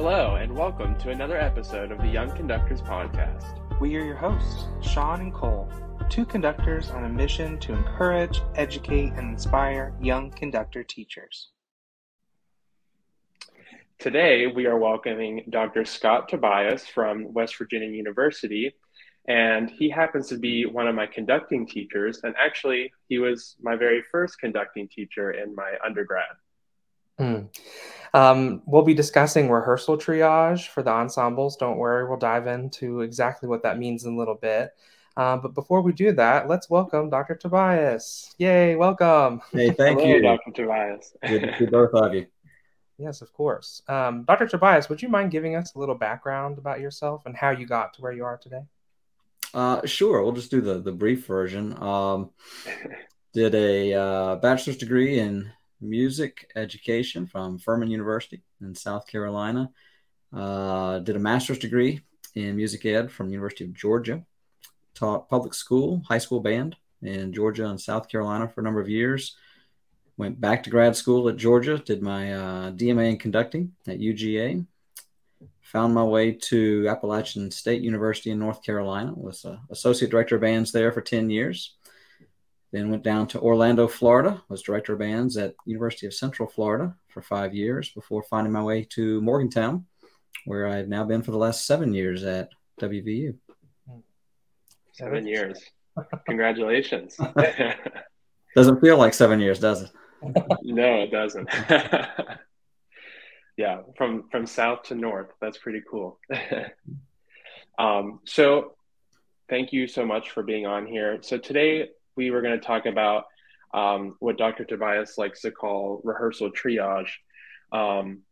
Hello, and welcome to another episode of the Young Conductors Podcast. We are your hosts, Sean and Cole, two conductors on a mission to encourage, educate, and inspire young conductor teachers. Today, we are welcoming Dr. Scott Tobias from West Virginia University, and he happens to be one of my conducting teachers. And actually, he was my very first conducting teacher in my undergrad. Hmm. Um, we'll be discussing rehearsal triage for the ensembles. Don't worry, we'll dive into exactly what that means in a little bit. Uh, but before we do that, let's welcome Dr. Tobias. Yay, welcome. Hey, thank Hello, you. Dr. Tobias. Good to see both of you. Yes, of course. Um, Dr. Tobias, would you mind giving us a little background about yourself and how you got to where you are today? Uh, sure, we'll just do the, the brief version. Um, did a uh, bachelor's degree in music education from Furman University in South Carolina. Uh, did a master's degree in music ed from University of Georgia. Taught public school, high school band in Georgia and South Carolina for a number of years. Went back to grad school at Georgia. Did my uh, DMA in conducting at UGA. Found my way to Appalachian State University in North Carolina. Was associate director of bands there for ten years. Then went down to Orlando, Florida. Was director of bands at University of Central Florida for five years before finding my way to Morgantown, where I've now been for the last seven years at WVU. Seven years. Congratulations. Doesn't feel like seven years, does it? no, it doesn't. yeah, from from south to north. That's pretty cool. um, so, thank you so much for being on here. So today we were going to talk about um, what Dr. Tobias likes to call rehearsal triage. Um,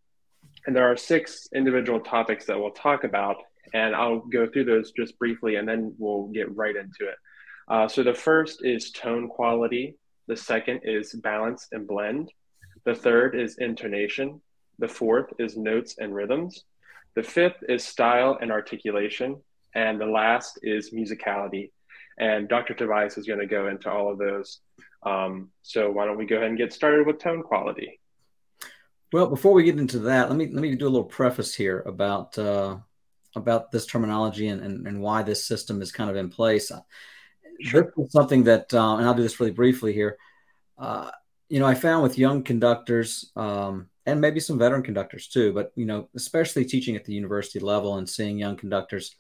and there are six individual topics that we'll talk about, and I'll go through those just briefly, and then we'll get right into it. Uh, so the first is tone quality. The second is balance and blend. The third is intonation. The fourth is notes and rhythms. The fifth is style and articulation. And the last is musicality. And Dr. Tobias is going to go into all of those. Um, so why don't we go ahead and get started with tone quality? Well, before we get into that, let me let me do a little preface here about uh, about this terminology and, and, and why this system is kind of in place. Sure. This is something that, uh, and I'll do this really briefly here. Uh, you know, I found with young conductors um, and maybe some veteran conductors too, but you know, especially teaching at the university level and seeing young conductors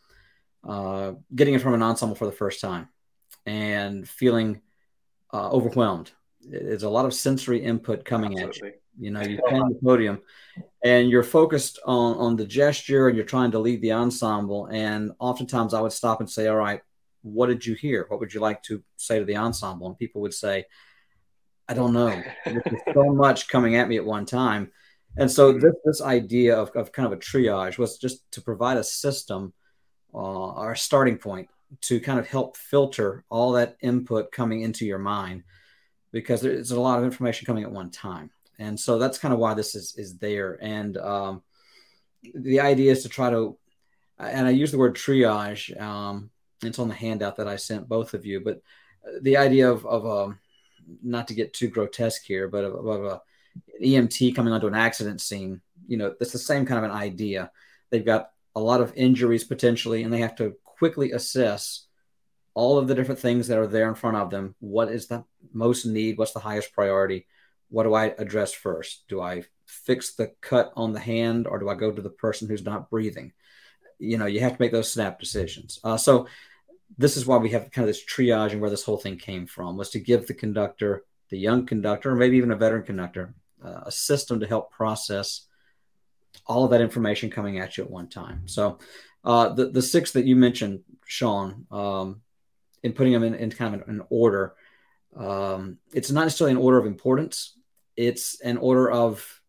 uh, getting it from an ensemble for the first time and feeling uh, overwhelmed. It's a lot of sensory input coming Absolutely. at you. You know, you stand the podium and you're focused on on the gesture and you're trying to lead the ensemble. And oftentimes I would stop and say, All right, what did you hear? What would you like to say to the ensemble? And people would say, I don't know. There's so much coming at me at one time. And so this, this idea of, of kind of a triage was just to provide a system uh, a starting point to kind of help filter all that input coming into your mind because there's a lot of information coming at one time. And so that's kind of why this is is there. And um, the idea is to try to and i use the word triage um, it's on the handout that i sent both of you but the idea of, of um, not to get too grotesque here but of, of a emt coming onto an accident scene you know it's the same kind of an idea. They've got a lot of injuries potentially and they have to quickly assess all of the different things that are there in front of them what is the most need what's the highest priority what do I address first? Do I fix the cut on the hand or do I go to the person who's not breathing? You know, you have to make those snap decisions. Uh, so, this is why we have kind of this triage and where this whole thing came from was to give the conductor, the young conductor, or maybe even a veteran conductor, uh, a system to help process all of that information coming at you at one time. So, uh, the the six that you mentioned, Sean, um, in putting them in, in kind of an, an order, um, it's not necessarily an order of importance it's an order of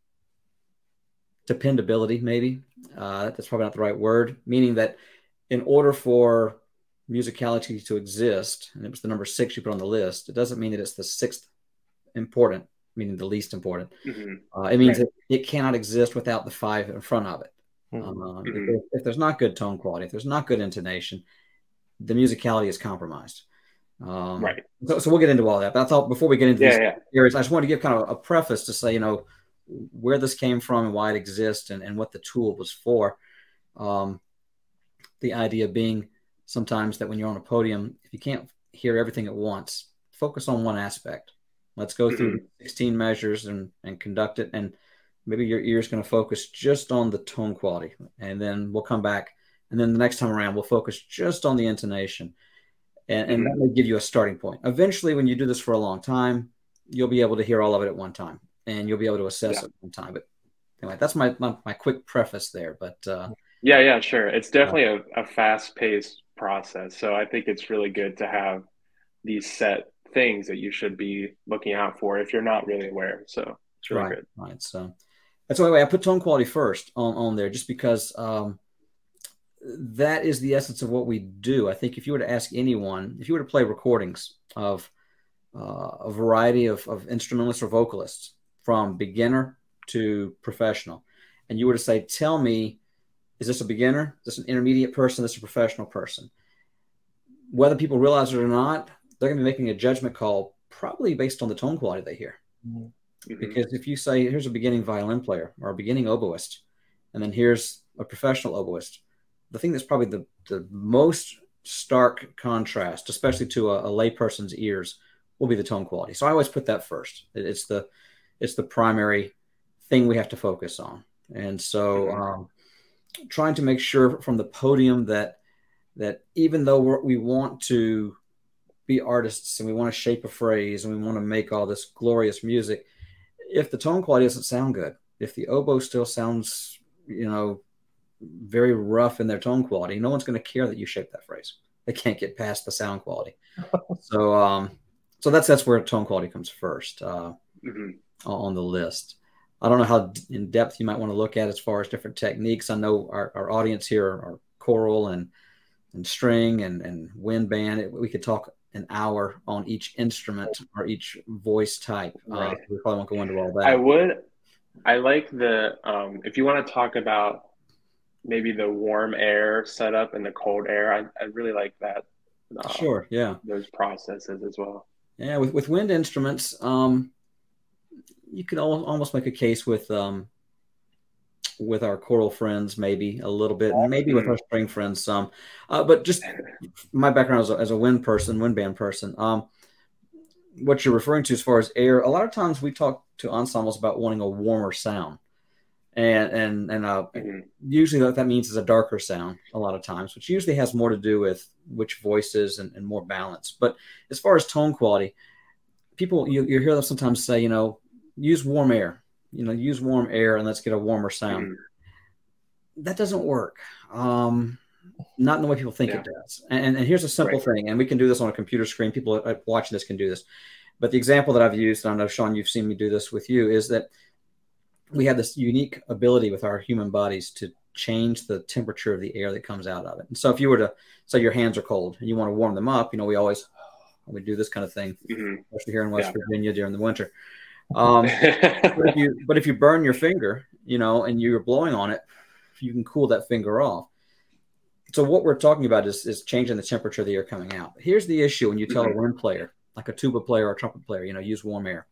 dependability, maybe. Uh, that's probably not the right word, meaning that in order for musicality to exist, and it was the number six you put on the list, it doesn't mean that it's the sixth important, meaning the least important. Mm-hmm. Uh, it means right. that it cannot exist without the five in front of it. Mm-hmm. Uh, mm-hmm. if, if, there's not good tone quality, if there's not good intonation, the musicality is compromised. Um, right. So, so, we'll get into all that. But I thought before we get into yeah, these yeah. areas, I just wanted to give kind of a preface to say, you know, where this came from and why it exists and, and what the tool was for. Um, the idea being sometimes that when you're on a podium, if you can't hear everything at once, focus on one aspect. Let's go through mm-hmm. 16 measures and, and conduct it. And maybe your ear is going to focus just on the tone quality. And then we'll come back. And then the next time around, we'll focus just on the intonation. And, and mm-hmm. that may give you a starting point. Eventually, when you do this for a long time, you'll be able to hear all of it at one time and you'll be able to assess yeah. it one time. But anyway, that's my, my, my quick preface there. But uh, yeah, yeah, sure. It's definitely a, a fast paced process. So I think it's really good to have these set things that you should be looking out for if you're not really aware. So it's really right, good. Right. So that's why I put tone quality first on, on there, just because um, that is the essence of what we do. I think if you were to ask anyone, if you were to play recordings of uh, a variety of, of instrumentalists or vocalists, from beginner to professional, and you were to say, tell me, is this a beginner? Is this an intermediate person? Is this a professional person? Whether people realize it or not, they're going to be making a judgment call probably based on the tone quality they hear. Mm-hmm. Because if you say, here's a beginning violin player or a beginning oboist, and then here's a professional oboist, the thing that's probably the, the most stark contrast, especially to a, a layperson's ears, will be the tone quality. So I always put that first. It's the it's the primary thing we have to focus on. And so, mm-hmm. um, trying to make sure from the podium that that even though we want to be artists and we want to shape a phrase and we want to make all this glorious music, if the tone quality doesn't sound good, if the oboe still sounds, you know, very rough in their tone quality, no one's going to care that you shape that phrase. They can't get past the sound quality. so, um, so that's that's where tone quality comes first. Uh, mm-hmm on the list. I don't know how in depth you might want to look at as far as different techniques. I know our, our audience here are choral and and string and and wind band. It, we could talk an hour on each instrument or each voice type. Uh, right. Uh, we probably won't go into all that. I would. I like the um, if you want to talk about maybe the warm air setup and the cold air. I, I really like that. Uh, sure. Yeah. Those processes as well. Yeah, with with wind instruments, um, you could almost make a case with um, with our choral friends, maybe a little bit, and maybe with our string friends some. Uh, but just my background as a, as a wind person, wind band person, um, what you're referring to as far as air, a lot of times we talk to ensembles about wanting a warmer sound. And and and uh, mm-hmm. usually what that means is a darker sound a lot of times, which usually has more to do with which voices and, and more balance. But as far as tone quality, people you, you hear them sometimes say, you know, use warm air. You know, use warm air and let's get a warmer sound. Mm-hmm. That doesn't work. Um, not in the way people think yeah. it does. And, and here's a simple right. thing, and we can do this on a computer screen. People watching this can do this. But the example that I've used, and I know Sean, you've seen me do this with you, is that we have this unique ability with our human bodies to change the temperature of the air that comes out of it. And so if you were to say your hands are cold and you want to warm them up, you know, we always we do this kind of thing, mm-hmm. especially here in West yeah. Virginia during the winter. Um, but, if you, but if you burn your finger, you know, and you're blowing on it, you can cool that finger off. So what we're talking about is, is changing the temperature of the air coming out. Here's the issue when you tell mm-hmm. a wind player, like a tuba player or a trumpet player, you know, use warm air.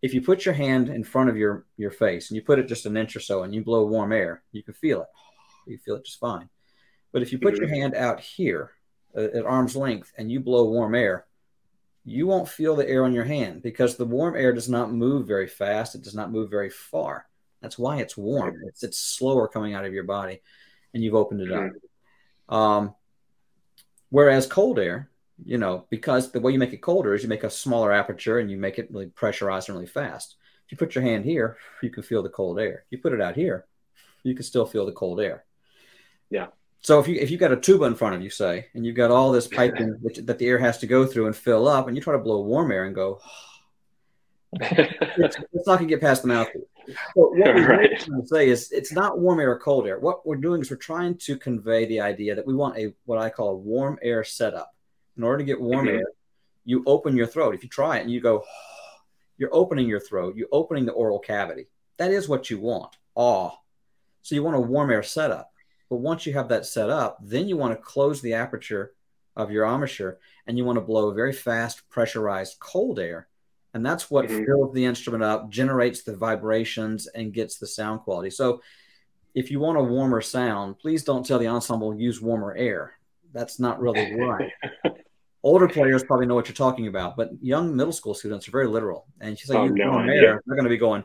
If you put your hand in front of your, your face and you put it just an inch or so and you blow warm air, you can feel it. You feel it just fine. But if you put mm-hmm. your hand out here uh, at arm's length and you blow warm air, you won't feel the air on your hand because the warm air does not move very fast. It does not move very far. That's why it's warm. It's, it's slower coming out of your body and you've opened it up. Um, whereas cold air, you know, because the way you make it colder is you make a smaller aperture and you make it really pressurized and really fast. If you put your hand here, you can feel the cold air. If you put it out here, you can still feel the cold air. Yeah. So if you if you've got a tuba in front of you, say, and you've got all this piping which, that the air has to go through and fill up, and you try to blow warm air and go, it's, it's, not going to get past the mouth. So what we're right. trying to say is it's not warm air or cold air. What we're doing is we're trying to convey the idea that we want a what I call a warm air setup. In order to get warm mm-hmm. air, you open your throat. If you try it and you go, you're opening your throat. You're opening the oral cavity. That is what you want. Ah. So you want a warm air setup. But once you have that set up, then you want to close the aperture of your embouchure and you want to blow very fast, pressurized cold air And that's what mm-hmm. fills the instrument up, generates the vibrations, and gets the sound quality. So if you want a warmer sound, please don't tell the ensemble use warmer air. That's not really right. Older players probably know what you're talking about, but young middle school students are very literal. And she's like, oh, use no, warm air, they're going to be going,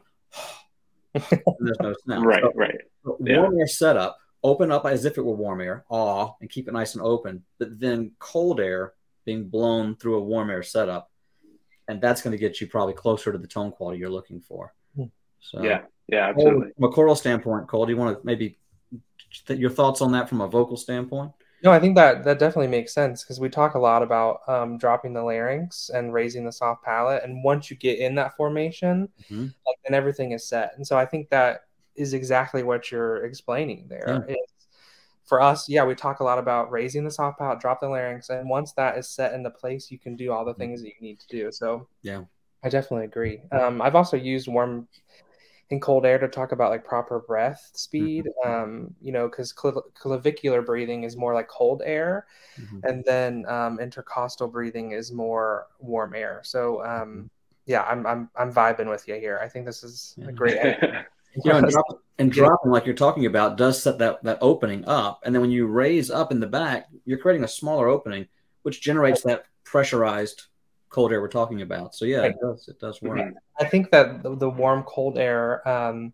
there's no sound. Right, so, right. So warm yeah. air setup, open up as if it were warm air, awe, and keep it nice and open. But then cold air being blown through a warm air setup, and that's going to get you probably closer to the tone quality you're looking for. Hmm. So yeah, yeah, absolutely. From a choral standpoint, Cole, do you want to maybe your thoughts on that from a vocal standpoint? No, I think that that definitely makes sense because we talk a lot about um, dropping the larynx and raising the soft palate, and once you get in that formation, mm-hmm. like, then everything is set. And so I think that is exactly what you're explaining there. Yeah. for us, yeah, we talk a lot about raising the soft palate, drop the larynx, and once that is set into place, you can do all the mm-hmm. things that you need to do. So yeah, I definitely agree. Um, I've also used warm and cold air to talk about like proper breath speed mm-hmm. um, you know because clav- clavicular breathing is more like cold air mm-hmm. and then um, intercostal breathing is more warm air so um, mm-hmm. yeah I'm, I'm i'm vibing with you here i think this is a great you know, and, drop, and dropping like you're talking about does set that that opening up and then when you raise up in the back you're creating a smaller opening which generates that pressurized cold air we're talking about. So yeah, it does it does work. Mm-hmm. I think that the, the warm cold air, um,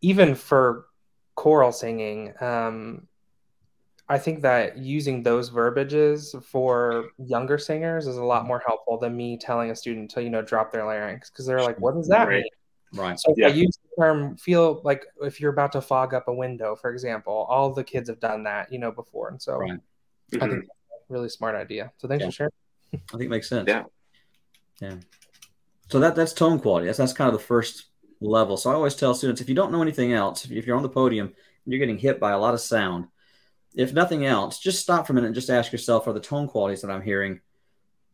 even for choral singing, um, I think that using those verbiages for younger singers is a lot more helpful than me telling a student to you know drop their larynx because they're like, what does that right. mean? Right. So yeah. I use the term feel like if you're about to fog up a window, for example, all the kids have done that, you know, before. And so right. I mm-hmm. think really smart idea. So thanks yeah. for sharing. I think it makes sense. Yeah. Yeah. So that that's tone quality. That's that's kind of the first level. So I always tell students if you don't know anything else, if you're on the podium and you're getting hit by a lot of sound, if nothing else, just stop for a minute and just ask yourself: Are the tone qualities that I'm hearing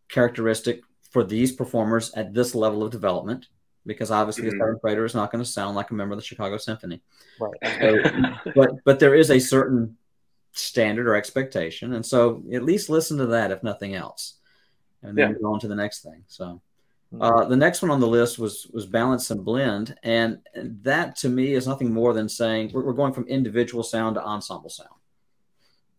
characteristic for these performers at this level of development? Because obviously, mm-hmm. a seventh grader is not going to sound like a member of the Chicago Symphony. Right. So, but but there is a certain standard or expectation, and so at least listen to that, if nothing else and then yeah. go on to the next thing. So hmm. uh, the next one on the list was was balance and blend, and that to me is nothing more than saying we're, we're going from individual sound to ensemble sound.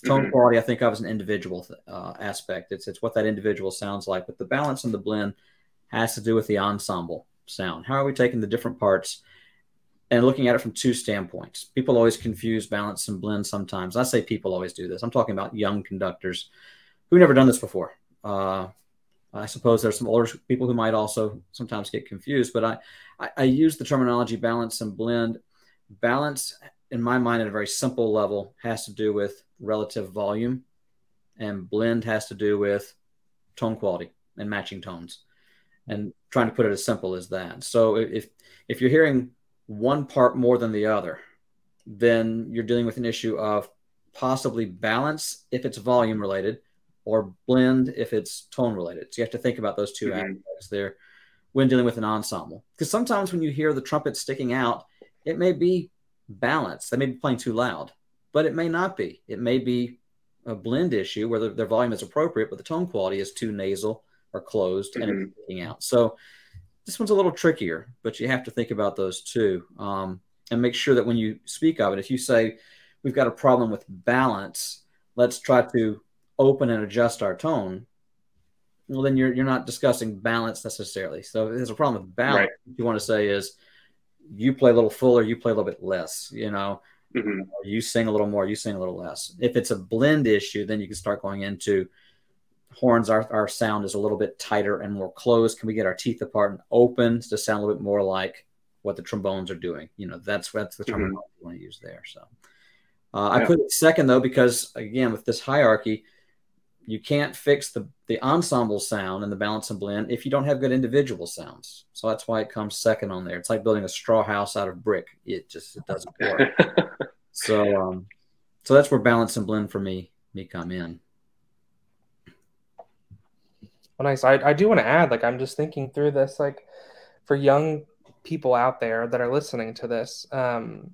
Tone mm-hmm. quality, I think of as an individual uh, aspect. It's it's what that individual sounds like, but the balance and the blend has to do with the ensemble sound. How are we taking the different parts and looking at it from two standpoints? People always confuse balance and blend sometimes. I say people always do this. I'm talking about young conductors who've never done this before. Uh, I suppose there's some older people who might also sometimes get confused, but I, I, I, use the terminology balance and blend. Balance, in my mind, at a very simple level, has to do with relative volume, and blend has to do with tone quality and matching tones, and trying to put it as simple as that. So if if you're hearing one part more than the other, then you're dealing with an issue of possibly balance if it's volume related or blend if it's tone related. So you have to think about those 2 mm-hmm. aspects there when dealing with an ensemble. Because sometimes when you hear the trumpet sticking out, it may be balance. They may be playing too loud, but it may not be. It may be a blend issue where the, their volume is appropriate, but the tone quality is too nasal or closed mm-hmm. and it's mm-hmm. out. So this one's a little trickier, but you have to think about those too. Um, and make sure that when you speak of it, if you say, we've got a problem with balance, let's try to open and adjust our tone, well, then you're you're not discussing balance necessarily. So there's a problem with balance. Right. What you want to say is you play a little fuller, you play a little bit less. You know, mm-hmm. you sing a little more, you sing a little less. If it's a blend issue, then you can start going into horns. Our our sound is a little bit tighter and more closed. Can we get our teeth apart and open to sound a little bit more like what the trombones are doing? You know, that's that's the terminology mm-hmm. you want to use there. So. Uh, yeah. I put it second though because again with this hierarchy, you can't fix the, the ensemble sound and the balance and blend if you don't have good individual sounds. So that's why it comes second on there. It's like building a straw house out of brick. It just it doesn't work. so um, so that's where balance and blend for me me come in. Well, nice. I, I do want to add, like, I'm just thinking through this, like, for young people out there that are listening to this, um,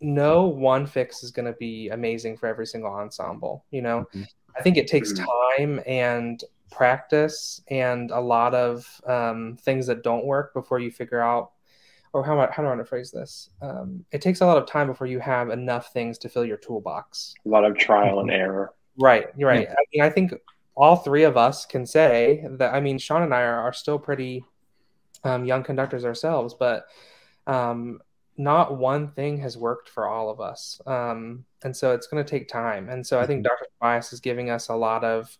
no one fix is going to be amazing for every single ensemble. You know, mm-hmm. I think it takes mm-hmm. time and practice and a lot of um, things that don't work before you figure out or how, how do I want to phrase this? Um, it takes a lot of time before you have enough things to fill your toolbox. A lot of trial and error. Right. You're right. Yeah. I mean, I think all three of us can say that. I mean, Sean and I are, are still pretty um, young conductors ourselves, but um, not one thing has worked for all of us. Um, and so it's going to take time. And so I think mm-hmm. Dr. Tobias is giving us a lot of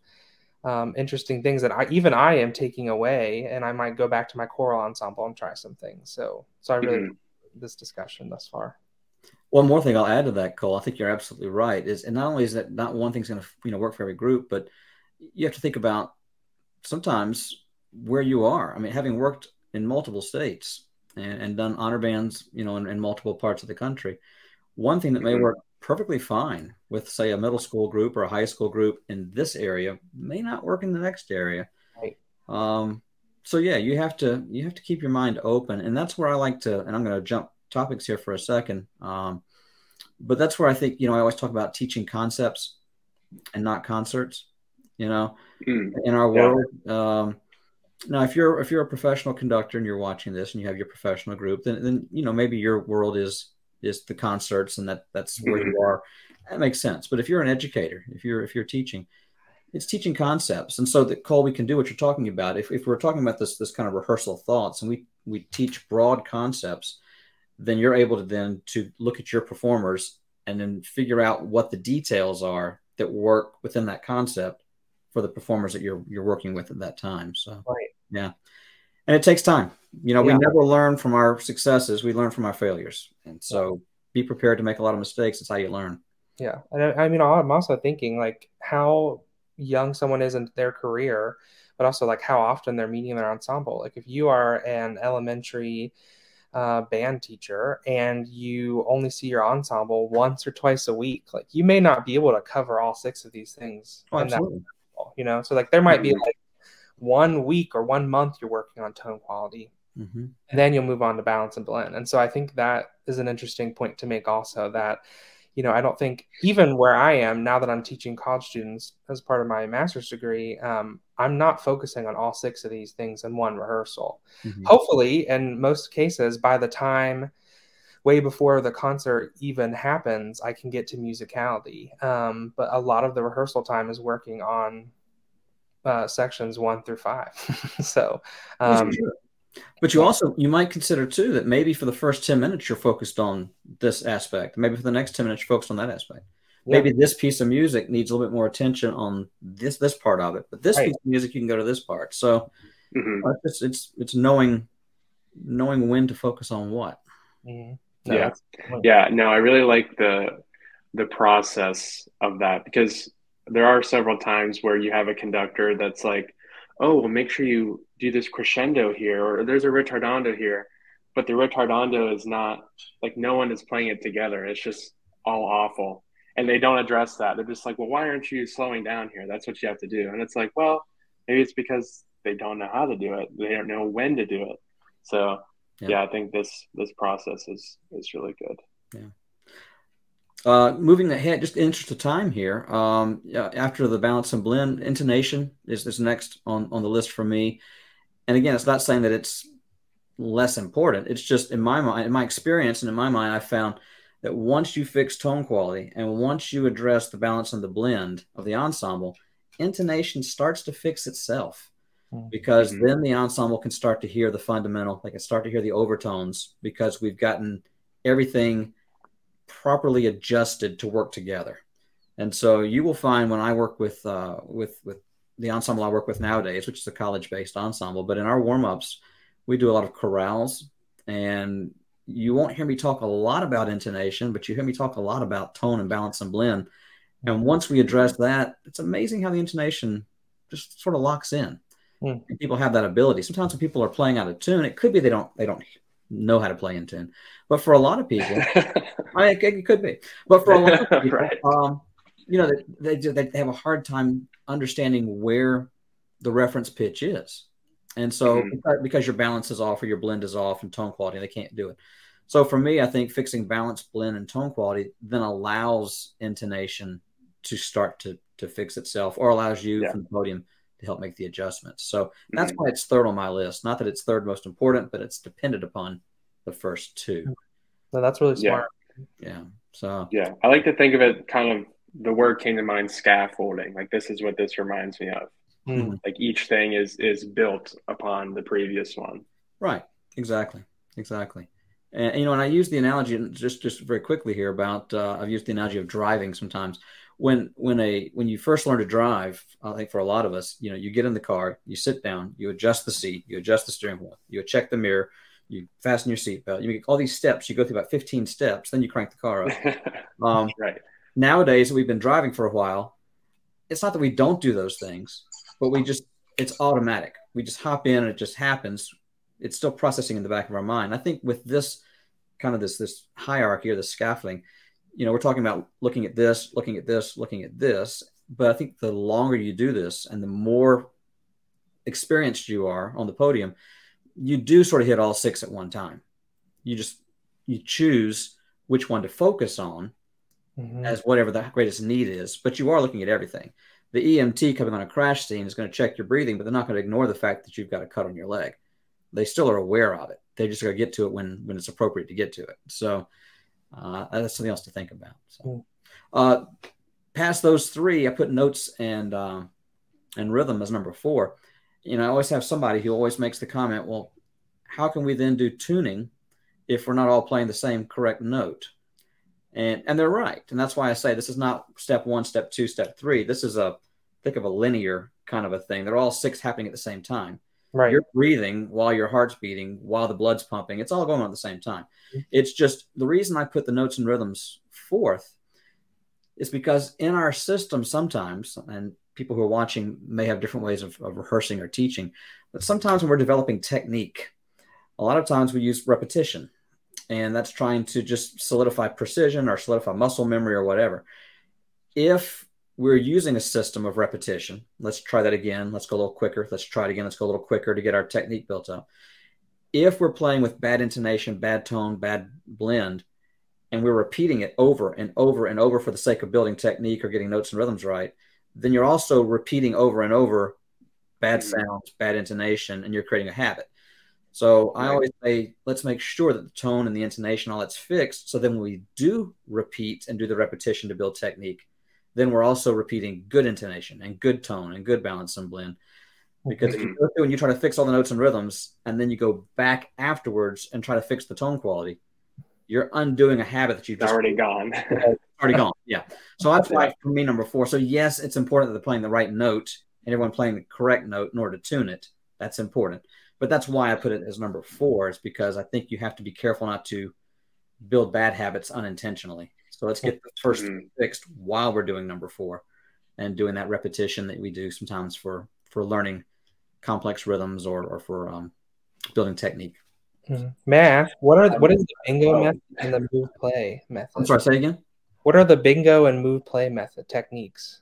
um, interesting things that I even I am taking away, and I might go back to my choral ensemble and try some things. So, so I really mm-hmm. this discussion thus far. One more thing I'll add to that, Cole. I think you're absolutely right. Is and not only is that not one thing's going to you know work for every group, but you have to think about sometimes where you are. I mean, having worked in multiple states and, and done honor bands, you know, in, in multiple parts of the country, one thing that may mm-hmm. work perfectly fine with, say, a middle school group or a high school group in this area may not work in the next area. Right. Um, so yeah, you have to you have to keep your mind open, and that's where I like to. And I'm going to jump topics here for a second, um, but that's where I think you know I always talk about teaching concepts and not concerts. You know, mm. in our yeah. world. Um, now, if you're if you're a professional conductor and you're watching this and you have your professional group, then then you know maybe your world is is the concerts and that that's where you mm-hmm. are that makes sense but if you're an educator if you're if you're teaching it's teaching concepts and so that cole we can do what you're talking about if, if we're talking about this this kind of rehearsal thoughts and we we teach broad concepts then you're able to then to look at your performers and then figure out what the details are that work within that concept for the performers that you're you're working with at that time so right yeah and it takes time you know, yeah. we never learn from our successes; we learn from our failures. And so, be prepared to make a lot of mistakes. It's how you learn. Yeah, and I, I mean, I'm also thinking like how young someone is in their career, but also like how often they're meeting their ensemble. Like if you are an elementary uh, band teacher and you only see your ensemble once or twice a week, like you may not be able to cover all six of these things. Oh, absolutely. That, you know, so like there might be mm-hmm. like one week or one month you're working on tone quality Mm-hmm. And then you'll move on to balance and blend. And so I think that is an interesting point to make also that, you know, I don't think even where I am now that I'm teaching college students as part of my master's degree, um, I'm not focusing on all six of these things in one rehearsal. Mm-hmm. Hopefully, in most cases, by the time way before the concert even happens, I can get to musicality. Um, but a lot of the rehearsal time is working on uh, sections one through five. so, um, but you also you might consider too that maybe for the first 10 minutes you're focused on this aspect. Maybe for the next 10 minutes you're focused on that aspect. Yeah. Maybe this piece of music needs a little bit more attention on this this part of it. But this right. piece of music you can go to this part. So mm-hmm. Uh, it's it's it's knowing knowing when to focus on what. Mm-hmm. No, yeah. Yeah. No, I really like the the process of that because there are several times where you have a conductor that's like, oh, well, make sure you do this crescendo here, or there's a retardando here, but the retardando is not like no one is playing it together. It's just all awful. And they don't address that. They're just like, well, why aren't you slowing down here? That's what you have to do. And it's like, well, maybe it's because they don't know how to do it. They don't know when to do it. So yeah, yeah I think this this process is is really good. Yeah. Uh, moving ahead, just in interest of time here, um, after the balance and blend, intonation is, is next on, on the list for me. And again, it's not saying that it's less important. It's just in my mind, in my experience, and in my mind, I found that once you fix tone quality and once you address the balance and the blend of the ensemble, intonation starts to fix itself. Because mm-hmm. then the ensemble can start to hear the fundamental, they can start to hear the overtones because we've gotten everything properly adjusted to work together. And so you will find when I work with uh, with with the ensemble I work with nowadays, which is a college based ensemble, but in our warm ups, we do a lot of chorales, and you won't hear me talk a lot about intonation, but you hear me talk a lot about tone and balance and blend. And once we address that, it's amazing how the intonation just sort of locks in. Mm. people have that ability. Sometimes when people are playing out of tune, it could be they don't they don't know how to play in tune. But for a lot of people, I mean, it, could be. But for a lot of people, right. um, you know, they, they, they have a hard time understanding where the reference pitch is. And so mm-hmm. because your balance is off or your blend is off and tone quality, they can't do it. So for me, I think fixing balance, blend, and tone quality then allows intonation to start to to fix itself or allows you yeah. from the podium to help make the adjustments. So that's mm-hmm. why it's third on my list. Not that it's third most important, but it's dependent upon the first two. No, that's really smart. Yeah. yeah. So yeah, I like to think of it kind of the word came to mind scaffolding. Like this is what this reminds me of. Mm. Like each thing is is built upon the previous one. Right. Exactly. Exactly. And you know, and I use the analogy just just very quickly here about uh, I've used the analogy of driving sometimes. When when a when you first learn to drive, I think for a lot of us, you know, you get in the car, you sit down, you adjust the seat, you adjust the steering wheel, you check the mirror, you fasten your seatbelt, you make all these steps. You go through about 15 steps, then you crank the car up. Um, right. Nowadays, we've been driving for a while. It's not that we don't do those things, but we just it's automatic. We just hop in and it just happens. It's still processing in the back of our mind. I think with this kind of this this hierarchy or the scaffolding, you know, we're talking about looking at this, looking at this, looking at this. But I think the longer you do this and the more experienced you are on the podium, you do sort of hit all six at one time. You just you choose which one to focus on mm-hmm. as whatever the greatest need is, but you are looking at everything. The EMT coming on a crash scene is going to check your breathing, but they're not going to ignore the fact that you've got a cut on your leg. They still are aware of it. They just got to get to it when when it's appropriate to get to it. So uh, that's something else to think about. So, uh, past those three, I put notes and um, and rhythm as number four. You know, I always have somebody who always makes the comment, "Well, how can we then do tuning if we're not all playing the same correct note?" And and they're right, and that's why I say this is not step one, step two, step three. This is a think of a linear kind of a thing. They're all six happening at the same time. Right. You're breathing while your heart's beating, while the blood's pumping. It's all going on at the same time. Mm-hmm. It's just the reason I put the notes and rhythms fourth is because in our system sometimes, and people who are watching may have different ways of, of rehearsing or teaching, but sometimes when we're developing technique, a lot of times we use repetition, and that's trying to just solidify precision or solidify muscle memory or whatever. If we're using a system of repetition. Let's try that again. Let's go a little quicker. Let's try it again. Let's go a little quicker to get our technique built up. If we're playing with bad intonation, bad tone, bad blend, and we're repeating it over and over and over for the sake of building technique or getting notes and rhythms right, then you're also repeating over and over bad mm-hmm. sounds, bad intonation, and you're creating a habit. So I always say, let's make sure that the tone and the intonation, all that's fixed. So then when we do repeat and do the repetition to build technique, then we're also repeating good intonation and good tone and good balance and blend. Because if you go through and you try to fix all the notes and rhythms, and then you go back afterwards and try to fix the tone quality, you're undoing a habit that you've just already gone. already gone. Yeah. So that's why for me, number four. So yes, it's important that they're playing the right note and everyone playing the correct note in order to tune it. That's important. But that's why I put it as number four, is because I think you have to be careful not to build bad habits unintentionally. So let's get the 1st mm-hmm. fixed while we're doing number four and doing that repetition that we do sometimes for for learning complex rhythms or, or for um, building technique. Mm-hmm. May I ask, what are what is the bingo oh. method and the move play method? I'm sorry, say again. What are the bingo and move play method techniques?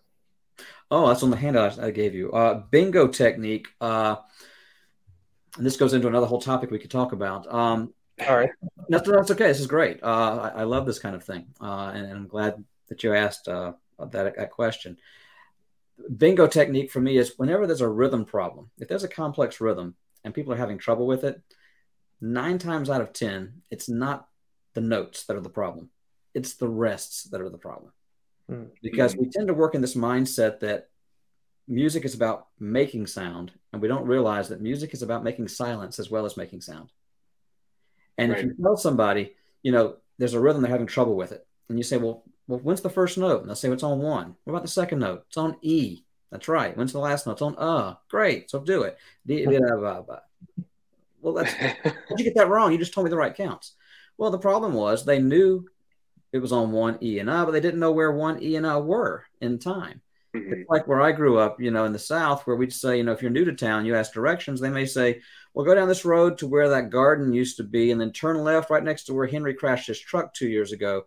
Oh, that's on the handout I gave you. Uh, bingo technique. Uh, and this goes into another whole topic we could talk about. Um, all right. That's, that's okay. This is great. Uh, I, I, love this kind of thing. Uh, and, and, I'm glad that you asked uh, that, that question. Bingo technique for me is whenever there's a rhythm problem, if there's a complex rhythm and people are having trouble with it, nine times out of 10, it's not the notes that are the problem, it's the rests that are the problem. Mm-hmm. Because we tend to work in this mindset that music is about making sound, and we don't realize that music is about making silence as well as making sound. And right. if you tell somebody, you know, there's a rhythm they're having trouble with it, and you say, well, well, when's the first note? And they'll say well, it's on one. What about the second note? It's on E. That's right. When's the last note? It's on uh. Great. So do it. Well, that's how'd you get that wrong? You just told me the right counts. Well, the problem was they knew it was on one E and I, but they didn't know where one E and I were in time. Mm-hmm. It's like where I grew up, you know, in the South, where we'd say, you know, if you're new to town, you ask directions. They may say, well, go down this road to where that garden used to be, and then turn left right next to where Henry crashed his truck two years ago.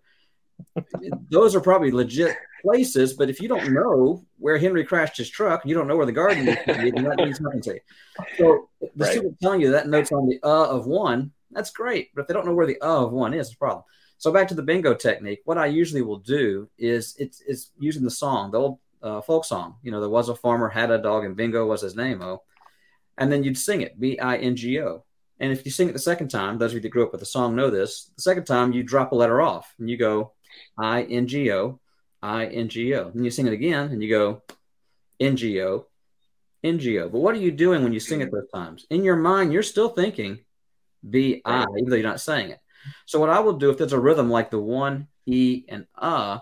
Those are probably legit places, but if you don't know where Henry crashed his truck, you don't know where the garden used to be, then that means nothing to you. So the right. student telling you that note's on the uh of one, that's great. But if they don't know where the uh of one is, it's a problem. So back to the bingo technique. What I usually will do is it's, it's using the song, the old a folk song. You know, there was a farmer had a dog, and Bingo was his name. Oh, and then you'd sing it B I N G O. And if you sing it the second time, those of you that grew up with the song know this. The second time, you drop a letter off, and you go I N G O, I N G O. Then you sing it again, and you go N G O, N G O. But what are you doing when you sing it those times? In your mind, you're still thinking B I, even though you're not saying it. So what I will do if there's a rhythm like the one E and uh,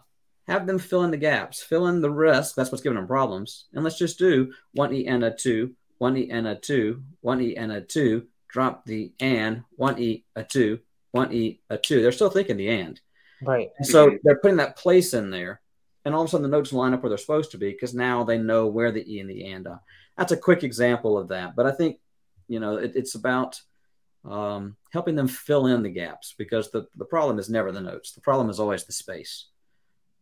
have them fill in the gaps, fill in the rest. That's what's giving them problems. And let's just do one E and a two, one E and a two, one E and a two. Drop the and one E a two, one E a two. They're still thinking the and. Right. And so they're putting that place in there, and all of a sudden the notes line up where they're supposed to be because now they know where the E and the and are. That's a quick example of that. But I think you know it, it's about um, helping them fill in the gaps because the, the problem is never the notes. The problem is always the space.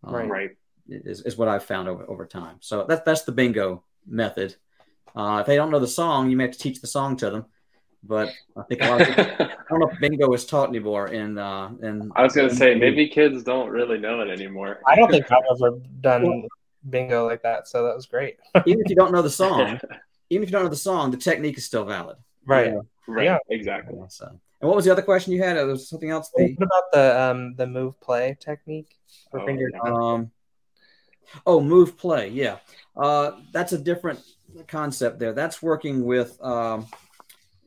Um, right. Right. Is, is what I've found over, over time. So that's that's the bingo method. Uh, if they don't know the song, you may have to teach the song to them. But I think a lot of people, I don't know if bingo is taught anymore. In uh, in I was going to say maybe kids don't really know it anymore. I don't think I've ever done bingo like that, so that was great. even if you don't know the song, even if you don't know the song, the technique is still valid. Right. You know? Right. Yeah. Exactly. So, and what was the other question you had? It was something else. The... What about the um the move play technique for oh, finger? Yeah. Um. Oh, move play. Yeah. Uh, that's a different concept there. That's working with um,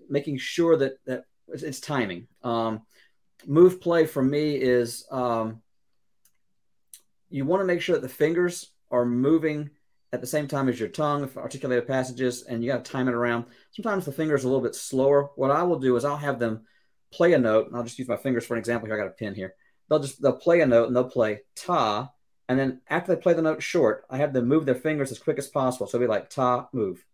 making sure that that it's timing. Um, move play for me is um, you want to make sure that the fingers are moving at the same time as your tongue for articulated passages, and you got to time it around. Sometimes the fingers are a little bit slower. What I will do is I'll have them play a note, and I'll just use my fingers for an example here. I got a pin here. They'll just they'll play a note and they'll play ta, and then after they play the note short, I have them move their fingers as quick as possible. So it'll be like ta move,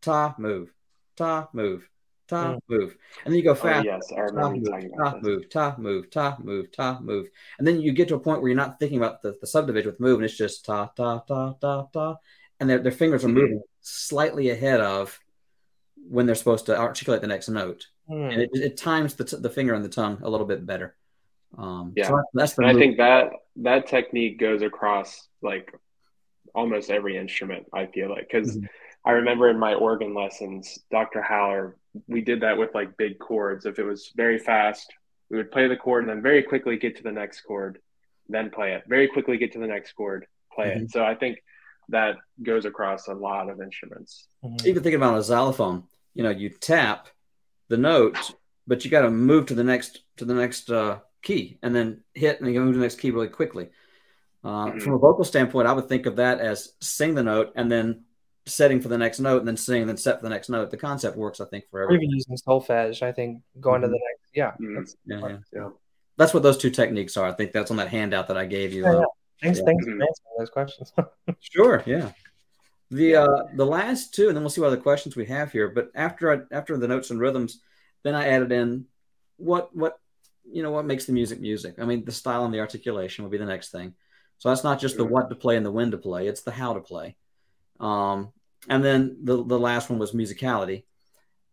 ta move, ta move, ta mm. move, and then you go fast. Oh, yes, I remember ta, move, ta move, ta move, ta move, ta move, and then you get to a point where you're not thinking about the, the subdivision with move, and it's just ta ta ta ta ta, and their, their fingers are mm-hmm. moving slightly ahead of when they're supposed to articulate the next note. Mm. And it, it times the, t- the finger and the tongue a little bit better. Um, yeah, so that's the. And I think that that technique goes across like almost every instrument. I feel like because mm-hmm. I remember in my organ lessons, Dr. Haller, we did that with like big chords. If it was very fast, we would play the chord and then very quickly get to the next chord, then play it. Very quickly get to the next chord, play mm-hmm. it. So I think that goes across a lot of instruments. Mm-hmm. Even thinking about a xylophone, you know, you tap the note, but you got to move to the next to the next uh, key, and then hit, and you move to the next key really quickly. Uh, mm-hmm. From a vocal standpoint, I would think of that as sing the note and then setting for the next note, and then sing, and then set for the next note. The concept works, I think, for everyone. Even using solfege, I think going mm-hmm. to the next, yeah, mm-hmm. that's, yeah, yeah, yeah, That's what those two techniques are. I think that's on that handout that I gave you. Yeah, Thanks, yeah. thanks for answering those questions. sure, yeah. The uh, the last two, and then we'll see what other questions we have here. But after I, after the notes and rhythms, then I added in what what you know what makes the music music. I mean, the style and the articulation will be the next thing. So that's not just the what to play and the when to play; it's the how to play. Um, and then the the last one was musicality,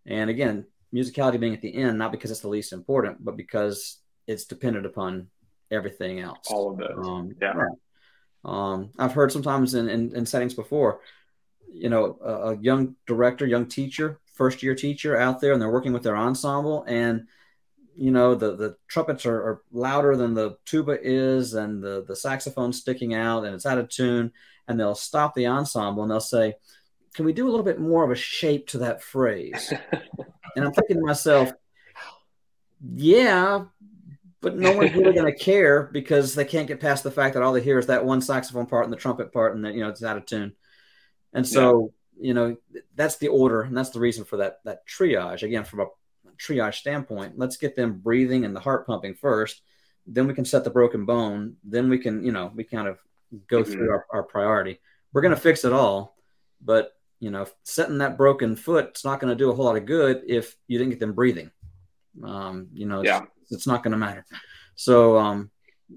and again, musicality being at the end, not because it's the least important, but because it's dependent upon everything else. All of it. Um, yeah. Right. Um, I've heard sometimes in, in, in, settings before, you know, a, a, young director, young teacher, first year teacher out there, and they're working with their ensemble, and you know the the trumpets are, are louder than the tuba is, and the the saxophone sticking out, and it's out of tune, and they'll stop the ensemble and they'll say, "Can we do a little bit more of a shape to that phrase?" and I'm thinking to myself, yeah, but no one's really going to care because they can't get past the fact that all they hear is that one saxophone part and the trumpet part, and that you know it's out of tune. And so, yeah. you know, that's the order, and that's the reason for that that triage. Again, from a triage standpoint, let's get them breathing and the heart pumping first. Then we can set the broken bone. Then we can, you know, we kind of go mm-hmm. through our, our priority. We're going to fix it all, but you know, setting that broken foot, it's not going to do a whole lot of good if you didn't get them breathing. Um, you know, yeah it's not going to matter. So, um,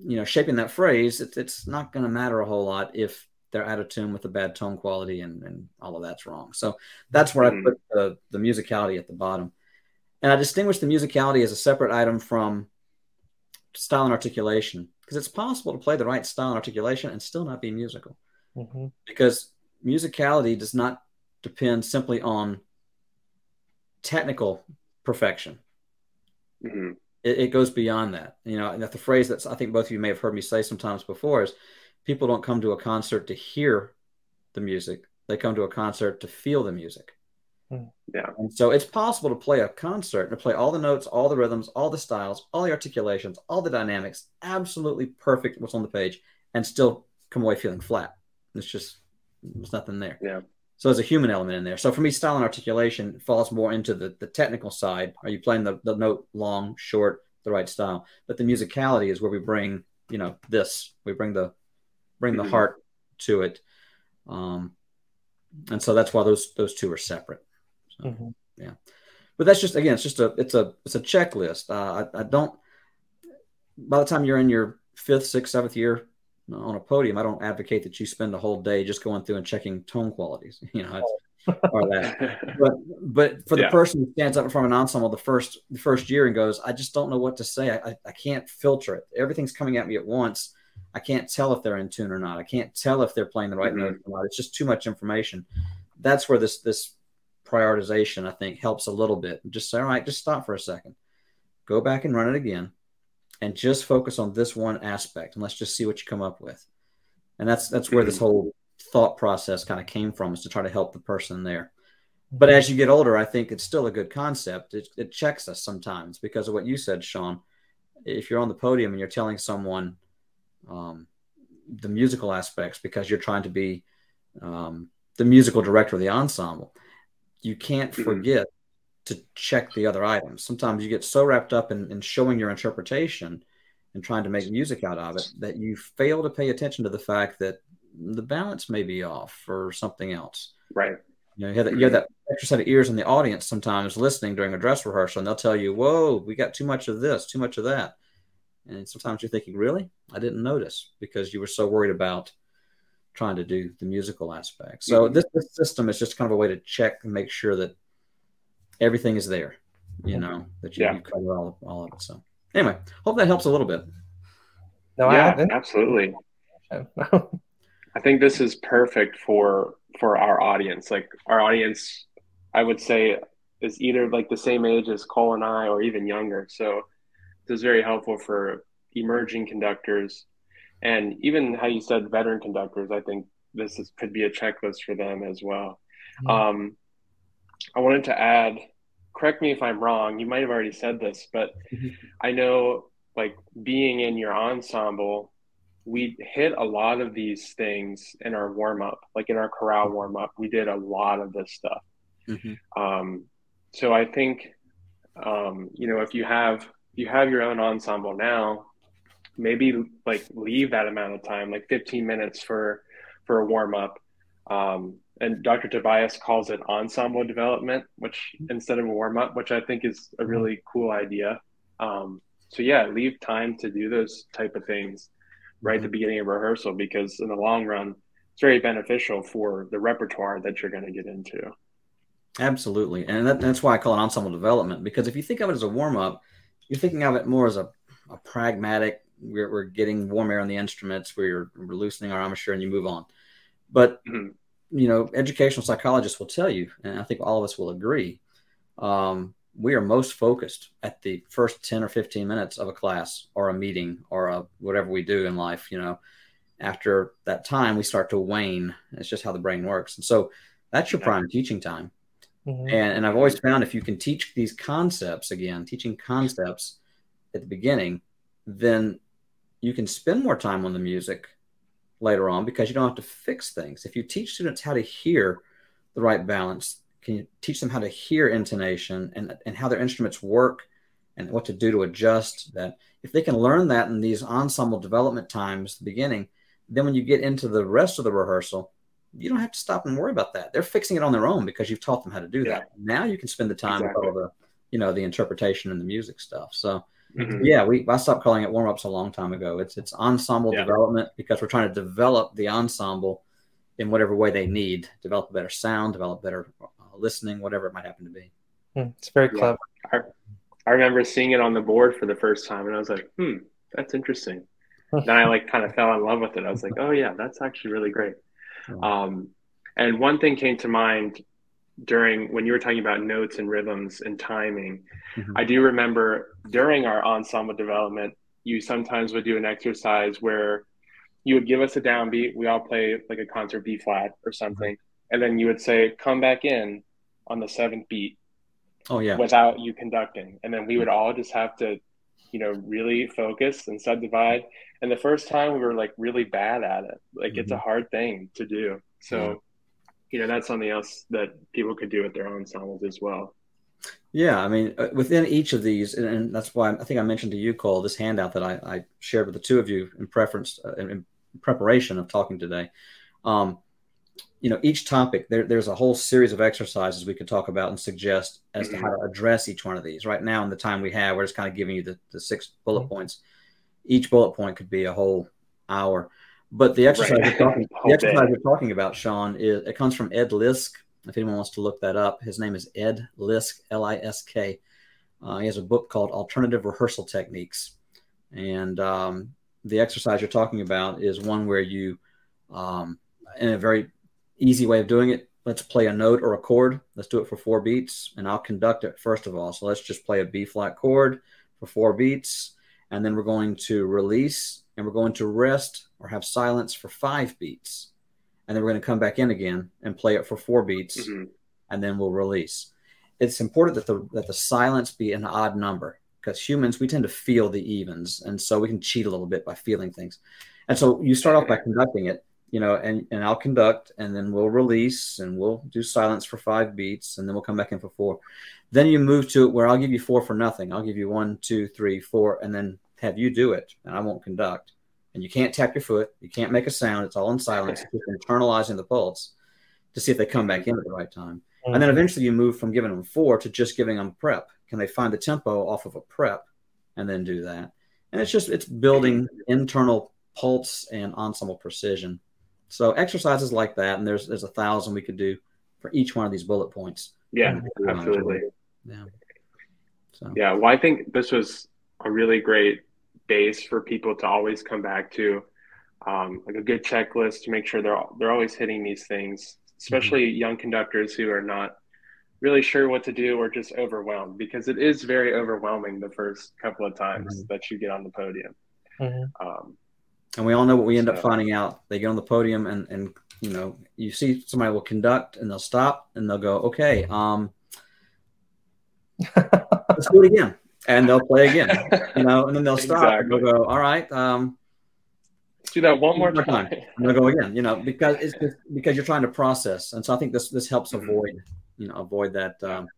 you know, shaping that phrase, it's, it's not going to matter a whole lot if they're out of tune with the bad tone quality and, and all of that's wrong. So that's where mm-hmm. I put the, the musicality at the bottom. And I distinguish the musicality as a separate item from style and articulation because it's possible to play the right style and articulation and still not be musical. Mm-hmm. Because musicality does not depend simply on technical perfection. Mm-hmm. It, it, goes beyond that. You know, and that the phrase that I think both of you may have heard me say sometimes before is people don't come to a concert to hear the music. They come to a concert to feel the music. Hmm. Yeah. And so it's possible to play a concert and to play all the notes, all the rhythms, all the styles, all the articulations, all the dynamics, absolutely perfect what's on the page, and still come away feeling flat. It's just there's nothing there. Yeah. So there's a human element in there. So for me, style and articulation falls more into the, the technical side. Are you playing the, the note long, short, the right style? But the musicality is where we bring, you know, this. We bring the bring the mm-hmm. heart to it. Um, and so that's why those those two are separate. So, mm-hmm. Yeah, but that's just again, it's just a it's a it's a checklist. Uh, I, I don't. By the time you're in your fifth, sixth, seventh year on a podium, I don't advocate that you spend a whole day just going through and checking tone qualities. You know, or that. But but for the yeah. person who stands up in front of an ensemble the first the first year and goes, I just don't know what to say. I, I can't filter it. Everything's coming at me at once. I can't tell if they're in tune or not. I can't tell if they're playing the right mm-hmm. note or not. It's just too much information. That's where this this prioritization I think helps a little bit. Just say, all right, just stop for a second, go back and run it again, and just focus on this one aspect, and let's just see what you come up with. And that's that's where this mm-hmm. whole thought process kind of came from, is to try to help the person there. But as you get older, I think it's still a good concept. It, it checks us sometimes because of what you said, Sean. If you're on the podium and you're telling someone um, the musical aspects because you're trying to be um, the musical director of the ensemble. You can't mm-hmm. forget to check the other items. Sometimes you get so wrapped up in, in showing your interpretation and trying to make music out of it that you fail to pay attention to the fact that the balance may be off or something else. Right. You know, you have, that, you have that extra set of ears in the audience sometimes listening during a dress rehearsal, and they'll tell you, "Whoa, we got too much of this, too much of that." And sometimes you're thinking, really? I didn't notice because you were so worried about trying to do the musical aspect. So mm-hmm. this, this, system is just kind of a way to check and make sure that everything is there, you know, that you, yeah. you cover all of, all of it. So anyway, hope that helps a little bit. No, yeah, absolutely. I think this is perfect for for our audience. Like our audience, I would say is either like the same age as Cole and I, or even younger. So this is very helpful for emerging conductors and even how you said veteran conductors. I think this is, could be a checklist for them as well. Mm-hmm. Um, I wanted to add, correct me if I'm wrong, you might have already said this, but mm-hmm. I know like being in your ensemble, we hit a lot of these things in our warm up, like in our chorale warm up. We did a lot of this stuff. Mm-hmm. Um, so I think, um, you know, if you have you have your own ensemble now, maybe like leave that amount of time, like 15 minutes for for a warm up. Um, and Dr. Tobias calls it ensemble development, which instead of a warm up, which I think is a really cool idea. Um, so yeah, leave time to do those type of things right at the beginning of rehearsal because in the long run, it's very beneficial for the repertoire that you're going to get into. Absolutely, and that, that's why I call it ensemble development because if you think of it as a warm up, you're thinking of it more as a, a pragmatic. We're, we're getting warm air on the instruments. We're, we're loosening our embouchure, and you move on. But mm-hmm. you know, educational psychologists will tell you, and I think all of us will agree. Um, we are most focused at the first 10 or 15 minutes of a class or a meeting or a, whatever we do in life you know after that time we start to wane it's just how the brain works and so that's your prime teaching time Mm-hmm. And, and I've always found if you can teach these concepts again, teaching concepts at the beginning, then you can spend more time on the music later on because you don't have to fix things. If you teach students how to hear the right balance, can you teach them how to hear intonation and, and how their instruments work and what to do to adjust that? If they can learn that in these ensemble development times, the beginning, then when you get into the rest of the rehearsal, you don't have to stop and worry about that. They're fixing it on their own because you've taught them how to do yeah. that. Now you can spend the time exactly. with all the, you know, the interpretation and the music stuff. So mm-hmm. yeah, we I stopped calling it warm ups a long time ago. It's it's ensemble yeah. development because we're trying to develop the ensemble in whatever way they need, develop a better sound, develop better uh, listening, whatever it might happen to be. Hmm, it's very clever. Yeah. I, I remember seeing it on the board for the first time, and I was like, "Hmm, that's interesting." then I like kind of fell in love with it. I was like, "Oh yeah, that's actually really great." Um, And one thing came to mind during when you were talking about notes and rhythms and timing. Mm-hmm. I do remember during our ensemble development, you sometimes would do an exercise where you would give us a downbeat. We all play like a concert B flat or something. Mm-hmm. And then you would say, come back in on the seventh beat. Oh, yeah. Without you conducting. And then we would all just have to, you know, really focus and subdivide. And the first time we were like really bad at it. Like mm-hmm. it's a mm-hmm. hard thing to do. So, you know, that's something else that people could do with their ensembles as well. Yeah, I mean, uh, within each of these, and, and, that's why I think I mentioned to you, Cole, this handout that I, I shared with the two of you in preference, uh, in, in, preparation of talking today. Um, you know, each topic there, there's a whole series of exercises we could talk about and suggest as mm-hmm. to how to address each one of these. Right now, in the time we have, we're just kind of giving you the, the six bullet mm-hmm. points. Each bullet point could be a whole hour. But the exercise, right. we're, talking, the exercise we're talking about, Sean, is it comes from Ed Lisk if anyone wants to look that up, his name is Ed Lisk, L I S K. Uh, he has a book called Alternative Rehearsal Techniques. And um, the exercise you're talking about is one where you, um, in a very easy way of doing it, let's play a note or a chord. Let's do it for four beats, and I'll conduct it first of all. So let's just play a B flat chord for four beats, and then we're going to release and we're going to rest or have silence for five beats and then we're going to come back in again and play it for four beats, mm-hmm. and then we'll release. It's important that the that the silence be an odd number because humans we tend to feel the evens, and so we can cheat a little bit by feeling things. And so you start off by conducting it, you know, and and I'll conduct, and then we'll release, and we'll do silence for five beats, and then we'll come back in for four. Then you move to it where I'll give you four for nothing. I'll give you one, two, three, four, and then have you do it, and I won't conduct and you can't tap your foot, you can't make a sound. It's all in silence. Just internalizing the pulse to see if they come back in at the right time. Mm-hmm. And then eventually you move from giving them four to just giving them prep. Can they find the tempo off of a prep and then do that? And it's just it's building internal pulse and ensemble precision. So exercises like that, and there's there's a thousand we could do for each one of these bullet points. Yeah, absolutely. Yeah. So. Yeah. Well, I think this was a really great base for people to always come back to, um, like a good checklist to make sure they're they're always hitting these things, especially mm-hmm. young conductors who are not really sure what to do or just overwhelmed because it is very overwhelming the first couple of times mm-hmm. that you get on the podium. Mm-hmm. Um, and we all know what we end so, up finding out. They get on the podium and and you know you see somebody will conduct and they'll stop and they'll go okay um let's do it again and they'll play again, you know, and then they'll stop exactly. and they'll go, all right, um, Let's do that one more time. time. And they'll go again, you know, because it's just, because you're trying to process. And so I think this, this helps mm-hmm. avoid, you know, avoid that, um,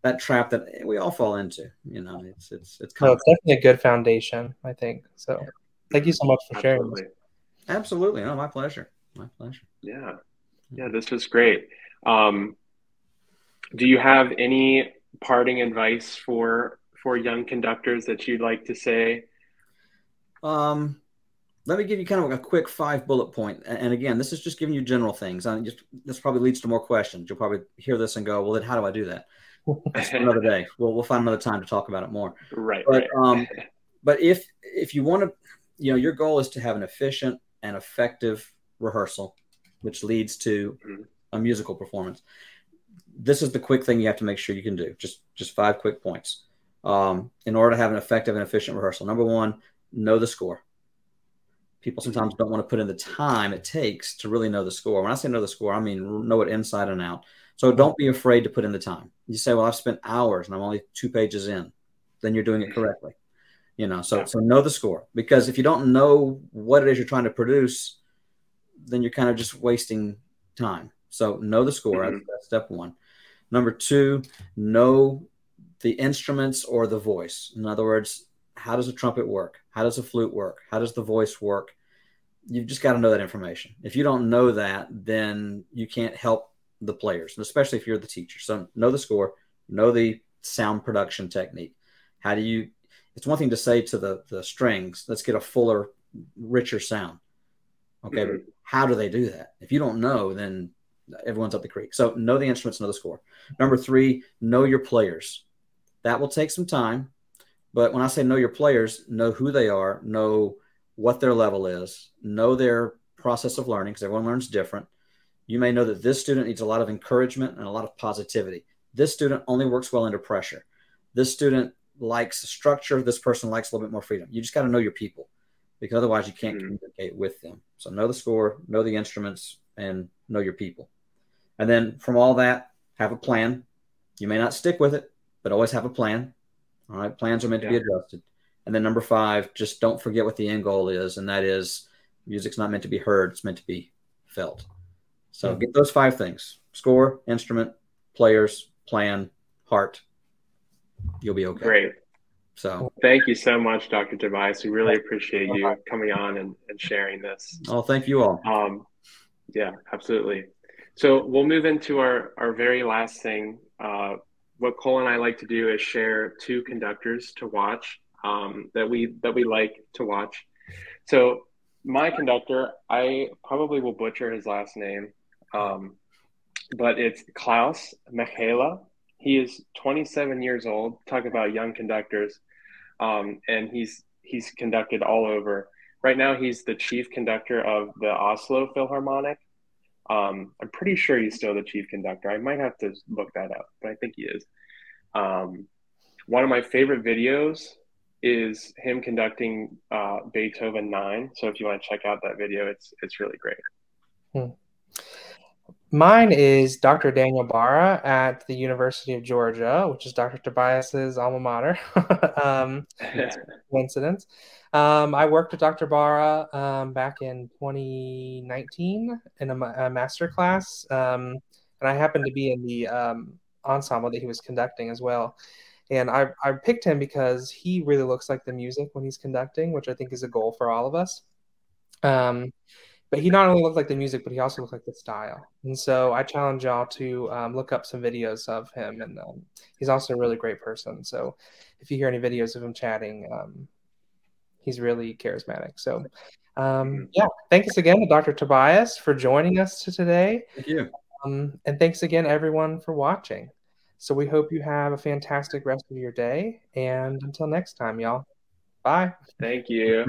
that trap that we all fall into, you know, it's, it's, it's kind no, of it's definitely a good foundation, I think. So thank you so much for sharing. Absolutely. Absolutely. No, my pleasure. My pleasure. Yeah. Yeah. This was great. Um, do you have any parting advice for for young conductors that you'd like to say? Um, let me give you kind of like a quick five bullet point. And again, this is just giving you general things. I just this probably leads to more questions. You'll probably hear this and go, "Well, then how do I do that?" another day. We'll we'll find another time to talk about it more. Right. But right. um, but if if you want to, you know, your goal is to have an efficient and effective rehearsal, which leads to mm-hmm. a musical performance. This is the quick thing you have to make sure you can do. Just just five quick points um, in order to have an effective and efficient rehearsal. Number one, know the score. People sometimes don't want to put in the time it takes to really know the score. When I say know the score, I mean know it inside and out. So don't be afraid to put in the time. You say, "Well, I've spent hours and I'm only two pages in," then you're doing it correctly. You know, so so know the score because if you don't know what it is you're trying to produce, then you're kind of just wasting time. So know the score. Mm-hmm. That's step one. Number two, know the instruments or the voice. In other words, how does a trumpet work? How does a flute work? How does the voice work? You've just got to know that information. If you don't know that, then you can't help the players, especially if you're the teacher. So know the score, know the sound production technique. How do you? It's one thing to say to the the strings, let's get a fuller, richer sound. Okay, mm-hmm. but how do they do that? If you don't know, then everyone's up the creek. So know the instruments, know the score. Number three, know your players. That will take some time. But when I say know your players, know who they are, know what their level is, know their process of learning because everyone learns different. You may know that this student needs a lot of encouragement and a lot of positivity. This student only works well under pressure. This student likes structure. This person likes a little bit more freedom. You just got to know your people because otherwise you can't mm-hmm. communicate with them. So know the score, know the instruments, and know your people. And then from all that, have a plan. You may not stick with it, but always have a plan. All right. Plans are meant yeah. to be adjusted. And then number five, just don't forget what the end goal is, and that is music's not meant to be heard, it's meant to be felt. So mm-hmm. get those five things score, instrument, players, plan, heart. You'll be okay. Great. So thank you so much, Dr. Tobias. We really appreciate you coming on and, and sharing this. Oh, thank you all. Um, yeah, absolutely. So we'll move into our, our very last thing. Uh, what Cole and I like to do is share two conductors to watch um, that we that we like to watch. So my conductor, I probably will butcher his last name, um, but it's Klaus Michaela. He is 27 years old. Talk about young conductors, um, and he's he's conducted all over. Right now, he's the chief conductor of the Oslo Philharmonic. Um, I'm pretty sure he's still the chief conductor. I might have to look that up, but I think he is. Um, one of my favorite videos is him conducting uh, Beethoven Nine. So if you want to check out that video, it's it's really great. Hmm. Mine is Dr. Daniel Barra at the University of Georgia, which is Dr. Tobias's alma mater. um, coincidence. Um, I worked with Dr. Barra um, back in 2019 in a, a master class, um, and I happened to be in the um, ensemble that he was conducting as well. And I, I picked him because he really looks like the music when he's conducting, which I think is a goal for all of us. Um, but he not only looked like the music, but he also looked like the style. And so I challenge y'all to um, look up some videos of him. And he's also a really great person. So if you hear any videos of him chatting, he's really charismatic. So um, yeah, thanks again to Dr. Tobias for joining us today. Thank you. Um, and thanks again, everyone, for watching. So we hope you have a fantastic rest of your day. And until next time, y'all. Bye. Thank you.